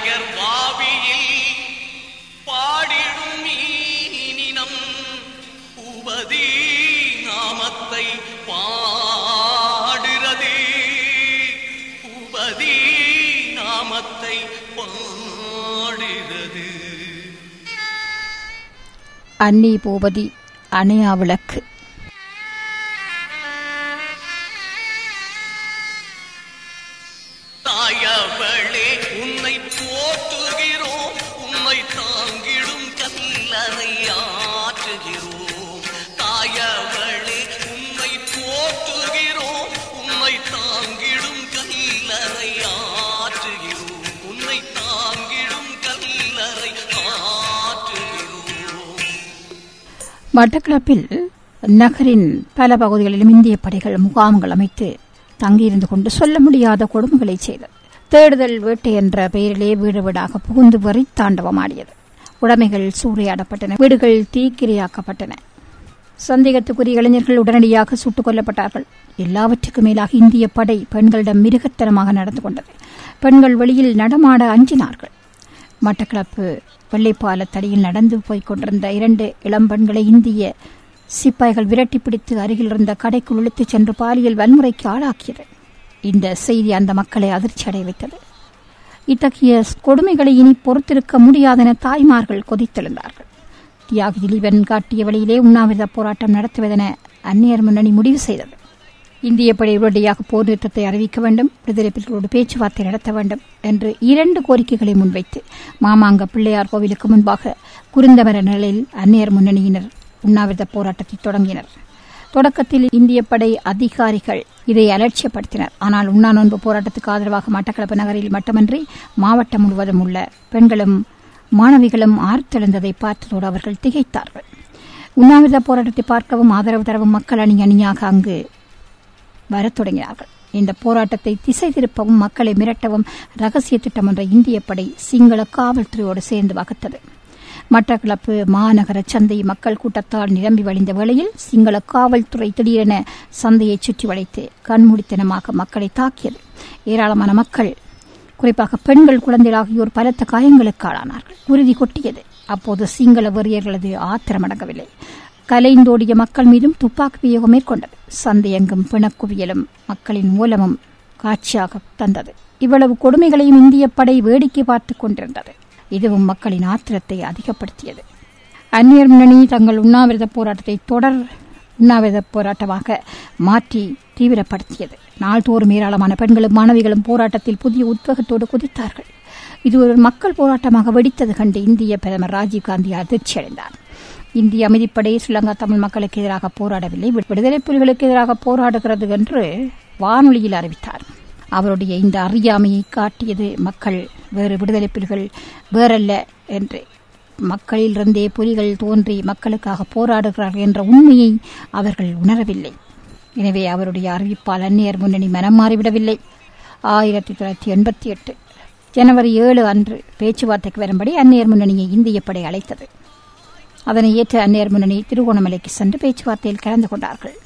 நாயகர் வாவியில் பாடிடும் மீனினம். உபதி நாமத்தை பாடுறது. உபதி நாமத்தை பாடுகிறது அன்னி பூபதி அணையா விளக்கு. மட்டக்களப்பில் நகரின் பல பகுதிகளிலும் இந்திய படைகள் முகாம்கள் அமைத்து தங்கியிருந்து கொண்டு சொல்ல முடியாத கொடுமைகளை செய்தது. தேடுதல் வேட்டை என்ற பெயரிலே வீடு வீடாக புகுந்து வரி தாண்டவமாடியது உடைமைகள் சூறையாடப்பட்டன வீடுகள் தீக்கிரையாக்கப்பட்டன. சந்தேகத்துக்குரிய இளைஞர்கள் உடனடியாக சுட்டுக் கொல்லப்பட்டார்கள். எல்லாவற்றுக்கும் மேலாக இந்திய படை பெண்களிடம் மிருகத்தனமாக நடந்து கொண்டது. பெண்கள் வெளியில் நடமாட அஞ்சினார்கள். மட்டக்களப்பு வெள்ளைப்பால தடியில் நடந்து போய்க் கொண்டிருந்த இரண்டு இளம்பெண்களை இந்திய சிப்பாய்கள் விரட்டி பிடித்து அருகில் இருந்த கடைக்குள் இழுத்துச் சென்று பாலியல் வன்முறைக்கு ஆளாக்கியது. இந்த செய்தி அந்த மக்களை அதிர்ச்சி அடைய வைத்தது. இத்தகைய கொடுமைகளை இனி பொறுத்திருக்க முடியாதென தாய்மார்கள் கொதித்தெழுந்தார்கள். தியாகி திலீபன் காட்டிய வழியிலே உண்ணாவிரத போராட்டம் நடத்துவதென அந்நியர் முன்னணி முடிவு செய்தது. இந்திய படை உடனடியாக போர் நிறுத்தத்தை அறிவிக்க வேண்டும் விடுதலை புலிகளோடு பேச்சுவார்த்தை நடத்த வேண்டும் என்று இரண்டு கோரிக்கைகளை முன்வைத்து மாமாங்க பிள்ளையார் கோவிலுக்கு முன்பாக குருந்தவர நிலையில் அந்நியர் முன்னணியினர் உண்ணாவிரத போராட்டத்தை தொடங்கினர். தொடக்கத்தில் இந்திய படை அதிகாரிகள் இதை அலட்சியப்படுத்தினர். ஆனால் உண்ணா நோன்பு போராட்டத்துக்கு ஆதரவாக மட்டக்களப்பு நகரில் மட்டுமன்றி மாவட்டம் முழுவதும் உள்ள பெண்களும் மாணவிகளும் ஆர்த்தெழுந்ததை பார்த்ததோடு அவர்கள் திகைத்தார்கள். உண்ணாவிரத போராட்டத்தை பார்க்கவும் ஆதரவு தரவும் மக்கள் அணி அணியாக அங்கு வரத் தொடங்கினார்கள். இந்த போராட்டத்தை திசை திருப்பவும் மக்களை மிரட்டவும் ரகசிய திட்டம் என்ற இந்திய படை சிங்கள காவல்துறையோடு சேர்ந்து வகுத்தது. மட்டக்களப்பு மாநகர சந்தை மக்கள் கூட்டத்தால் நிரம்பி வழிந்த வேளையில் சிங்கள காவல்துறை திடீரென சந்தையை சுற்றி வளைத்து கண்மூடித்தனமாக மக்களை தாக்கியது. ஏராளமான மக்கள் குறிப்பாக பெண்கள் குழந்தைகள் ஆகியோர் பலத்த காயங்களுக்கு ஆளானார்கள் குருதி கொட்டியது. அப்போது சிங்கள வெறியர்களது ஆத்திரமடங்கவில்லை. கலைந்தோடிய மக்கள் மீதும் துப்பாக்கி பிரயோகம் மேற்கொண்டது. சந்தையெங்கும் பிணக்குவியலும் மக்களின் மூலமும் காட்சியாக தந்தது. இவ்வளவு கொடுமைகளையும் இந்திய படை வேடிக்கை பார்த்துக் கொண்டிருந்தது. இதுவும் மக்களின் ஆத்திரத்தை அதிகப்படுத்தியது. அந்நியர் முன்னணி தங்கள் உண்ணாவிரத போராட்டத்தை தொடர் உண்ணாவிரத போராட்டமாக மாற்றி தீவிரப்படுத்தியது. நாள்தோறும் ஏராளமான பெண்களும் மாணவிகளும் போராட்டத்தில் புதிய உத்வேகத்தோடு குதித்தார்கள். இது ஒரு மக்கள் போராட்டமாக வெடித்தது கண்டு இந்திய பிரதமர் ராஜீவ்காந்தி அதிர்ச்சி அடைந்தார் இந்திய அமைதிப்படை ஸ்ரீலங்கா தமிழ் மக்களுக்கு எதிராக போராடவில்லை. விடுதலை புலிகளுக்கு எதிராக போராடுகிறது என்று வானொலியில் அறிவித்தார். அவருடைய இந்த அறியாமையை காட்டியது மக்கள் வேறு விடுதலை புலிகள் வேறல்ல என்று. மக்களிலிருந்தே புலிகள் தோன்றி மக்களுக்காக போராடுகிறார்கள் என்ற உண்மையை அவர்கள் உணரவில்லை. எனவே அவருடைய அறிவிப்பால் அந்நியர் முன்னணி மனம் மாறிவிடவில்லை. ஆயிரத்தி தொள்ளாயிரத்தி எண்பத்தி எட்டு ஜனவரி ஏழு அன்று பேச்சுவார்த்தைக்கு வரும்படி அந்நியர் முன்னணியை இந்திய படை அழைத்தது. அதனை ஏற்ற அந்நேர் முன்னணி திருகோணமலைக்கு சென்று பேச்சுவார்த்தையில் கலந்து கொண்டார்கள்.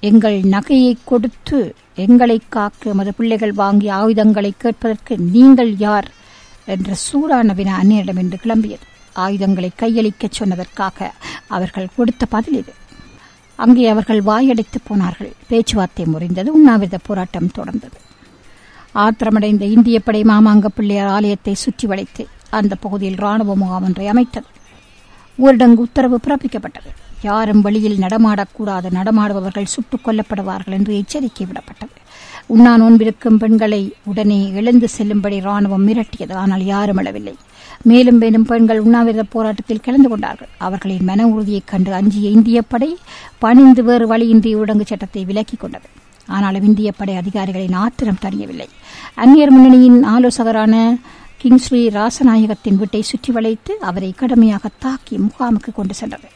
எங்கள் நகையை கொடுத்து எங்களை காக்க எமது பிள்ளைகள் வாங்கிய ஆயுதங்களை கேட்பதற்கு நீங்கள் யார்? என்ற சூடான வினா அந்நியரிடமிருந்து கிளம்பியது. ஆயுதங்களை கையளிக்கச் சொன்னதற்காக அவர்கள் கொடுத்த பதில் இது. அங்கே அவர்கள் வாயடைத்து போனார்கள். பேச்சுவார்த்தை முறிந்தது. உண்ணாவிரத போராட்டம் தொடர்ந்தது. ஆத்திரமடைந்த இந்திய படை மாமாங்க பிள்ளையார் ஆலயத்தை சுற்றி வளைத்து அந்த பகுதியில் ராணுவ முகாம் ஒன்றை அமைத்தது. ஊரடங்கு உத்தரவு பிறப்பிக்கப்பட்டது. யாரும் வெளியில் நடமாடக்கூடாது. நடமாடுபவர்கள் சுட்டுக் கொல்லப்படுவார்கள் என்று எச்சரிக்கை விடப்பட்டது. உண்ணா நோன்பிருக்கும் பெண்களை உடனே எழுந்து செல்லும்படி ராணுவம் மிரட்டியது. ஆனால் யாரும் எழவில்லை. மேலும் மேலும் பெண்கள் உண்ணாவிரத போராட்டத்தில் கலந்து கொண்டார்கள். அவர்களின் மன உறுதியைக் கண்டு அஞ்சிய இந்திய படை பணிந்து வேறு வழியின்றி ஊரடங்கு சட்டத்தை விலக்கிக் கொண்டது. ஆனாலும் இந்திய படை அதிகாரிகளின் ஆத்திரம் தணியவில்லை. அந்நியர் முன்னணியின் ஆலோசகரான கிங்ஸ்லி ராசநாயகத்தின் வீட்டை சுற்றி வளைத்து அவரை கடுமையாக தாக்கி முகாமுக்கு கொண்டு சென்றது.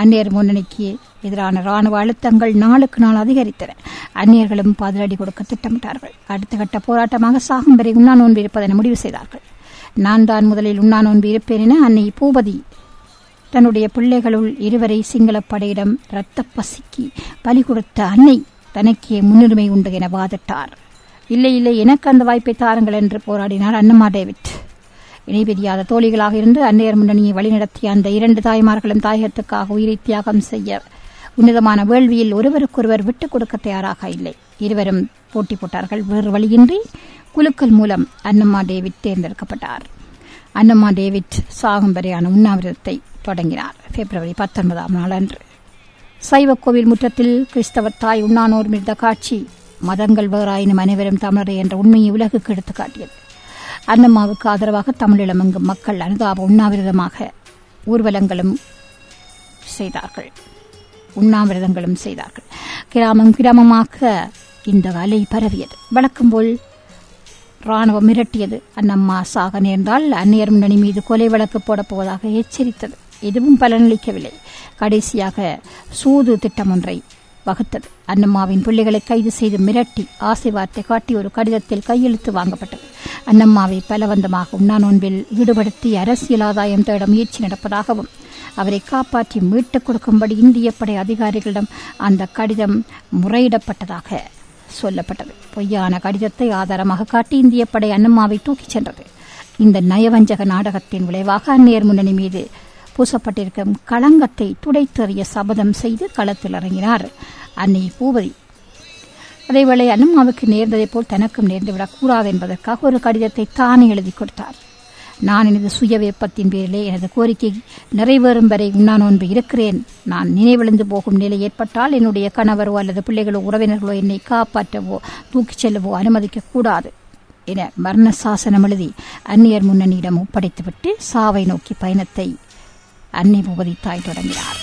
அந்நியர் முன்னணிக்கு எதிரான ராணுவ அழுத்தங்கள் நாளுக்கு நாள் அதிகரித்தன. அந்நியர்களும் பதிலடி கொடுக்க திட்டமிட்டார்கள். அடுத்த கட்ட போராட்டமாக சாகும் வரை உண்ணா நோன்பு இருப்பதென முடிவு செய்தார்கள். நான் தான் முதலில் உண்ணா நோன்பு இருப்பேன் என அன்னை பூபதி தன்னுடைய பிள்ளைகளுள் இருவரை சிங்கள படையிடம் இரத்த பசிக்கு பலி கொடுத்த அன்னை தனக்கே முன்னுரிமை உண்டு என வாதிட்டார். இல்லை இல்லை எனக்கு அந்த வாய்ப்பை தாருங்கள் என்று போராடினார் அன்னமா டேவிட் இணைபிரியாத தோழிகளாக இருந்து அன்னையர் முன்னணியை வழிநடத்திய அந்த இரண்டு தாய்மார்களும் தாயகத்துக்காக உயிரை தியாகம் செய்ய உன்னதமான வேள்வியில் ஒருவருக்கொருவர் விட்டுக் கொடுக்க தயாராக இல்லை. இருவரும் போட்டி போட்டார்கள். வேறு வழியின்றி குலுக்கல் மூலம் அன்னம்மா டேவிட் தேர்ந்தெடுக்கப்பட்டார். அன்னம்மா டேவிட் சாகும் வரையான உண்ணாவிரதத்தை தொடங்கினார். பிப்ரவரி பத்தொன்பதாம் நாளன்று. சைவ கோவில் முற்றத்தில் கிறிஸ்தவ தாய் உண்ணானோர் மிருந்த காட்சி மதங்கள் வேறாயினும் அனைவரும் தமிழரே என்ற உண்மையை உலகுக்கு எடுத்து காட்டியது. அன்னம்மாவுக்கு ஆதரவாக தமிழிலமெங்கும் மக்கள் அனுதாப உண்ணாவிரதமாக ஊர்வலங்களும் செய்தார்கள். உண்ணாவிரதங்களும் செய்தார்கள். கிராமம் கிராமமாக இந்த அலை பரவியது. வழக்கம் போல் ராணுவம் மிரட்டியது. அன்னம்மா சாக நேர்ந்தால் அந்நியர் முன்னணி மீது கொலை வழக்கு போடப்போவதாக எச்சரித்தது. எதுவும் பலனளிக்கவில்லை. கடைசியாக சூது திட்டம் ஒன்றை வகுத்தது. அன்னம்மாவின் பிள்ளைகளை கைது செய்து மிரட்டி ஆசை வார்த்தை காட்டி ஒரு கடிதத்தில் கையெழுத்து வாங்கப்பட்டது. அன்னம்மாவை பலவந்தமாக உண்ணாநோன்பில் ஈடுபடுத்தி அரசியல் ஆதாயம் தேட முயற்சி நடப்பதாகவும் அவரை காப்பாற்றி மீட்டுக் கொடுக்கும்படி இந்திய படை அதிகாரிகளிடம் அந்த கடிதம் முறையிடப்பட்டதாக சொல்லப்பட்டது. பொய்யான கடிதத்தை ஆதாரமாக காட்டி இந்திய படை அன்னம்மாவை தூக்கிச் சென்றது. இந்த நயவஞ்சக நாடகத்தின் விளைவாக அந்நியர் முன்னணி மீது பூசப்பட்டிருக்கும் களங்கத்தை துடைத்தெறிய சபதம் செய்து களத்தில் இறங்கினார். அன்னை பூபதி. அதேவேளை அனுமாவுக்கு நேர்ந்ததைப் போல் தனக்கும் நேர்ந்துவிடக் கூடாது என்பதற்காக ஒரு கடிதத்தை தானே எழுதி கொடுத்தார். நான் எனது சுய விருப்பத்தின் பேரிலே எனது கோரிக்கை நிறைவேறும் வரை நான் நோன்பு இருக்கிறேன். நான் நினைவிழந்து போகும் நிலை ஏற்பட்டால் என்னுடைய கணவரோ அல்லது பிள்ளைகளோ உறவினர்களோ என்னை காப்பாற்றவோ தூக்கிச் செல்லவோ அனுமதிக்க கூடாது என மரண சாசனம் எழுதி அந்நியர் முன்னணியிடம் ஒப்படைத்துவிட்டு சாவை நோக்கி பயணத்தை அன்னை பூபதி தாய் தொடங்கினார்.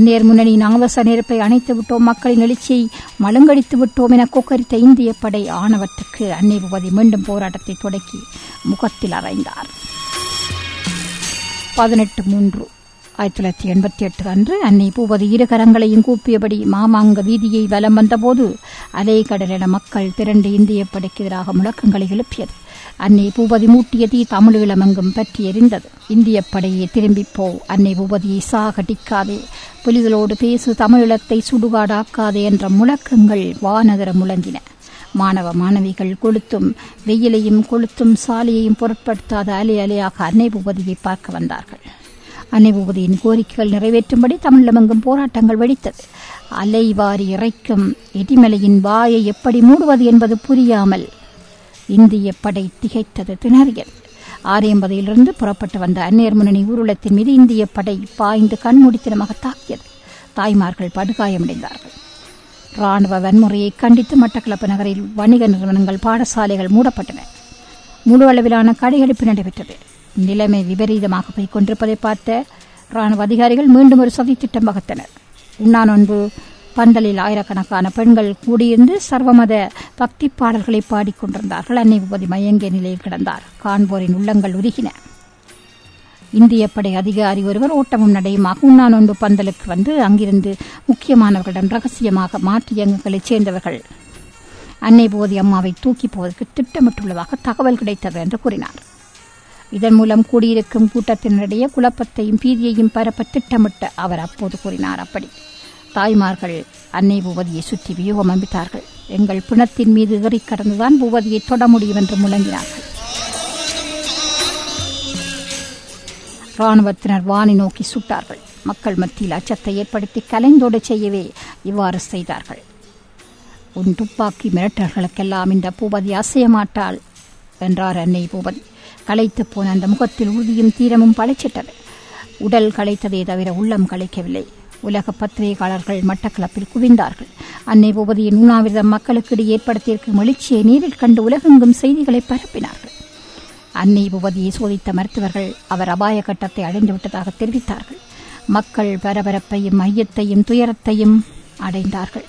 அந்நேர் முன்னணியின் அவசர நெருப்பை அணைத்து விட்டோம். மக்களின் எழுச்சியை மலங்கடித்து விட்டோம் என கொக்கரித்த இந்திய படை ஆணவத்துக்கு அன்னை பூபதி மீண்டும் போராட்டத்தை தொடக்கி முகத்தில் அறைந்தார். பதினெட்டு மூன்று. ஆயிரத்தி தொள்ளாயிரத்தி எண்பத்தி எட்டு அன்று அன்னை பூபதி இரு கரங்களையும் கூப்பியபடி மாமாங்க வீதியை வலம் வந்தபோது அலை கடலின மக்கள் திரண்டு இந்திய படைக்கு எதிராக முழக்கங்களை எழுப்பியது. அன்னை பூபதி மூட்டியதீ தமிழீழமெங்கும் பற்றி எரிந்தது. இந்திய படையை திரும்பிப் போ. அன்னை பூபதியை சாகடிக்காதே. புலிகளோடு பேசு தமிழீழத்தை சுடுகாடாக்காதே என்ற முழக்கங்கள் வானதர முழங்கின. மாணவ மாணவிகள் கொளுத்தும் வெயிலையும் கொளுத்தும் சாலையையும் பொருட்படுத்தாத அலை அலையாக அன்னை பூபதியை பார்க்க வந்தார்கள். அன்னை பூபதியின் கோரிக்கைகள் நிறைவேற்றும்படி தமிழமெங்கும் போராட்டங்கள் வெடித்தது. அலை வாரி இறைக்கும் எடிமலையின் வாயை எப்படி மூடுவது என்பது புரியாமல் இந்திய படை திகைத்தது திணறியது. ஆரியம்பதையிலிருந்து புறப்பட்டு வந்த அந்நேர் முன்னணி ஊர்வலத்தின் மீது இந்திய படை பாய்ந்து கண்மூடித்தனமாக தாக்கியது. தாய்மார்கள் படுகாயமடைந்தார்கள். ராணுவ வன்முறையை கண்டித்து மட்டக்களப்பு நகரில் வணிக நிறுவனங்கள் பாடசாலைகள் மூடப்பட்டன. முழு அளவிலான கடையெடுப்பு நடைபெற்றது. நிலைமை விபரீதமாக போய் கொண்டிருப்பதை பார்த்த ராணுவ அதிகாரிகள் மீண்டும் ஒரு சதி திட்டம் வகுத்தனர். உண்ணாநோன்பு பந்தலில் ஆயிரக்கணக்கான பெண்கள் கூடியிருந்து சர்வமத பக்தி பாடல்களை பாடிக்கொண்டிருந்தார்கள். அன்னை பூபதி மயங்கிய நிலையில் கிடந்தார். காண்போரின் உள்ளங்கள் உருகின. இந்திய படை அதிகாரி ஒருவர் ஓட்டமும் நடையுமாக உண்ணாநோன்பு பந்தலுக்கு வந்து அங்கிருந்து முக்கியமானவர்களிடம் ரகசியமாக மாற்று இயங்குகளைச் சேர்ந்தவர்கள். அன்னை போதி அம்மாவை தூக்கி போவதற்கு திட்டமிட்டுள்ளதாக தகவல் கிடைத்தது என்று கூறினார். இதன் மூலம் கூடியிருக்கும் கூட்டத்தினரிடையே குழப்பத்தையும் பீதியையும் பரப்ப திட்டமிட்ட அவர் அப்போது கூறினார் அப்படி. தாய்மார்கள் அன்னை பூபதியை சுற்றி வியூகம் அமைத்தார்கள். எங்கள் பிணத்தின் மீது ஏறி கடந்துதான் பூபதியை தொட முடியும் என்று முழங்கினார்கள். இராணுவத்தினர் வானை நோக்கி சுட்டார்கள். மக்கள் மத்தியில் அச்சத்தை ஏற்படுத்தி கலைந்தோடு செய்யவே இவ்வாறு செய்தார்கள். உன் துப்பாக்கி மிரட்டல்களுக்கெல்லாம் இந்த பூபதி அசையமாட்டாள் என்றார் அன்னை பூபதி. களைத்து போன அந்த முகத்தில் உறுதியும் தீரமும் பழைச்சிட்டது உடல் களைத்ததே தவிர உள்ளம் களைக்கவில்லை. உலக பத்திரிகையாளர்கள் மட்டக்களப்பில் குவிந்தார்கள். அன்னை பூபதியின் உண்ணாவிரதம் மக்களுக்கிடையே ஏற்படுத்தியிருக்கும் எழுச்சியை நேரில் கண்டு உலகெங்கும் செய்திகளை பரப்பினார்கள். அன்னை பூபதியை சோதித்த மருத்துவர்கள் அவர் அபாய கட்டத்தை அடைந்து விட்டதாக தெரிவித்தார்கள். மக்கள் பரபரப்பையும் ஐயத்தையும் துயரத்தையும் அடைந்தார்கள்.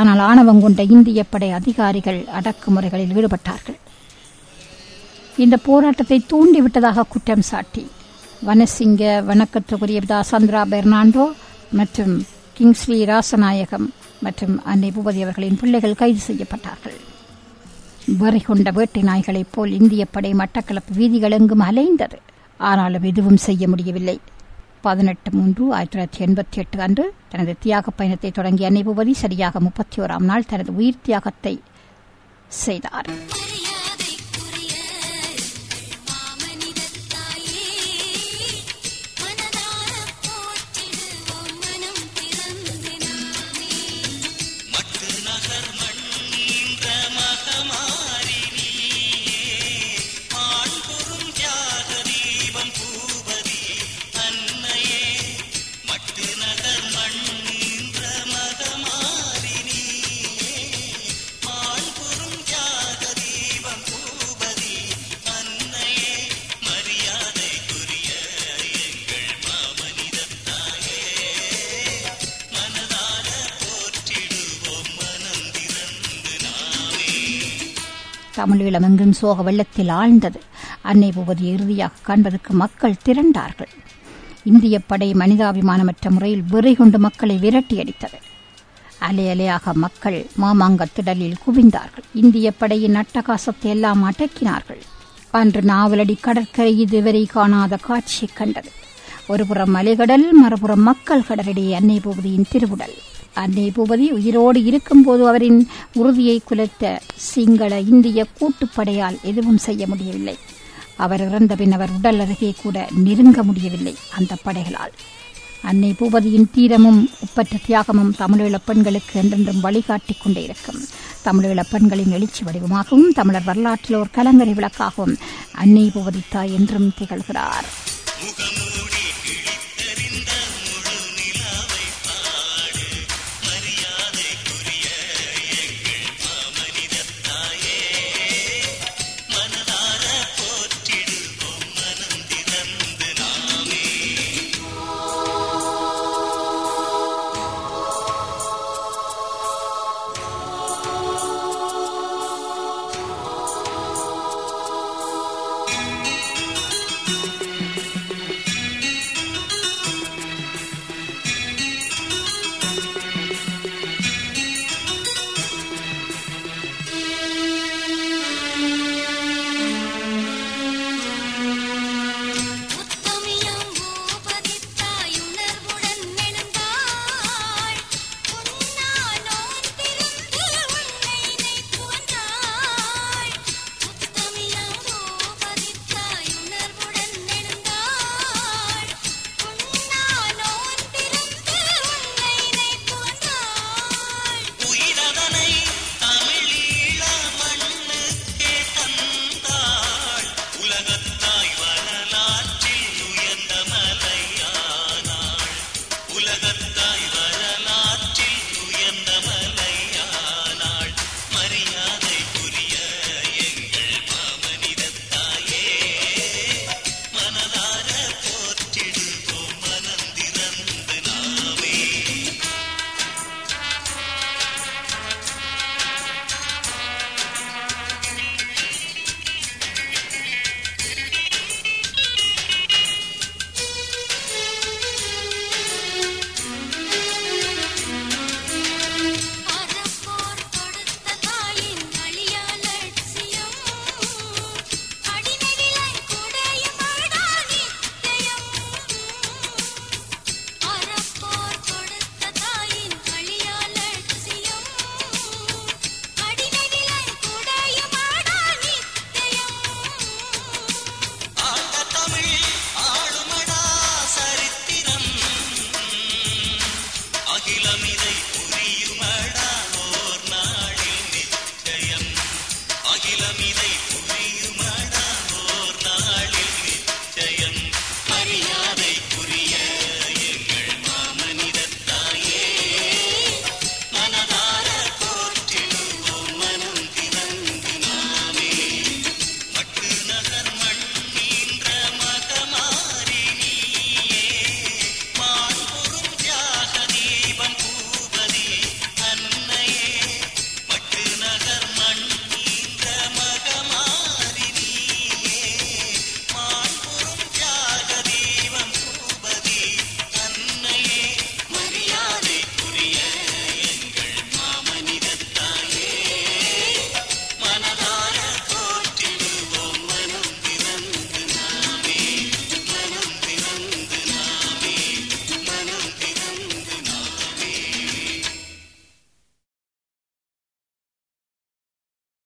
ஆனால் ஆணவம் கொண்ட இந்திய படை அதிகாரிகள் அடக்குமுறைகளில் ஈடுபட்டார்கள். இந்த போராட்டத்தை தூண்டிவிட்டதாக குற்றம் சாட்டி. வனசிங்க வணக்கத்துக்குரிய சந்திரா பெர்னாண்டோ மற்றும் கிங்ஸ்லி ராசநாயகம் மற்றும் அன்னை பூபதி அவர்களின் பிள்ளைகள் கைது செய்யப்பட்டார்கள். வரி கொண்ட வேட்டை நாய்களைப் போல் இந்திய படை மட்டக்களப்பு வீதிகள் எங்கும் அலைந்தது. ஆனாலும் எதுவும் செய்ய முடியவில்லை. பதினெட்டு மூன்று ஆயிரத்தி தொள்ளாயிரத்தி எண்பத்தி எட்டு அன்று தனது தியாக பயணத்தை தொடங்கிய அன்னை பூபதி சரியாக முப்பத்தி ஓராம் நாள் தனது உயிர் தியாகத்தை செய்தார். தமிழீழமெங்கும் சோக வெள்ளத்தில் ஆழ்ந்தது. அன்னை பூபதி இறுதியாக காண்பதற்கு மக்கள் திரண்டார்கள். இந்திய படை மனிதாபிமானமற்ற முறையில் வெறி கொண்டு மக்களை விரட்டியடித்தது. அலை அலையாக மக்கள் மாமாங்கத்திடலில் குவிந்தார்கள். இந்திய படையின் அட்டகாசத்தை எல்லாம் அடக்கினார்கள். அன்று நாவலடி கடற்கரை இதுவரை காணாத காட்சி கண்டது. ஒருபுறம் மலைகடல் மறுபுறம் மக்கள் கடலிடையே அன்னை பூபதியின் திருவுடல். அன்னை பூபதி உயிரோடு இருக்கும்போது அவரின் உறுதியை குலைத்த சிங்கள இந்திய கூட்டுப்படையால் எதுவும் செய்ய முடியவில்லை. அவர் இறந்த பின் அவர் உடல் அருகே கூட நெருங்க முடியவில்லை அந்த படைகளால். அன்னை பூபதியின் தீரமும் உப்பற்ற தியாகமும் தமிழீழ பெண்களுக்கு என்றென்றும் வழிகாட்டிக் கொண்டே இருக்கும். தமிழீழப் பெண்களின் எழுச்சி வடிவமாகவும் தமிழர் வரலாற்றில் ஒரு கலங்கரை விளக்காகவும் அன்னை பூபதி தாய் என்றும் திகழ்கிறார்.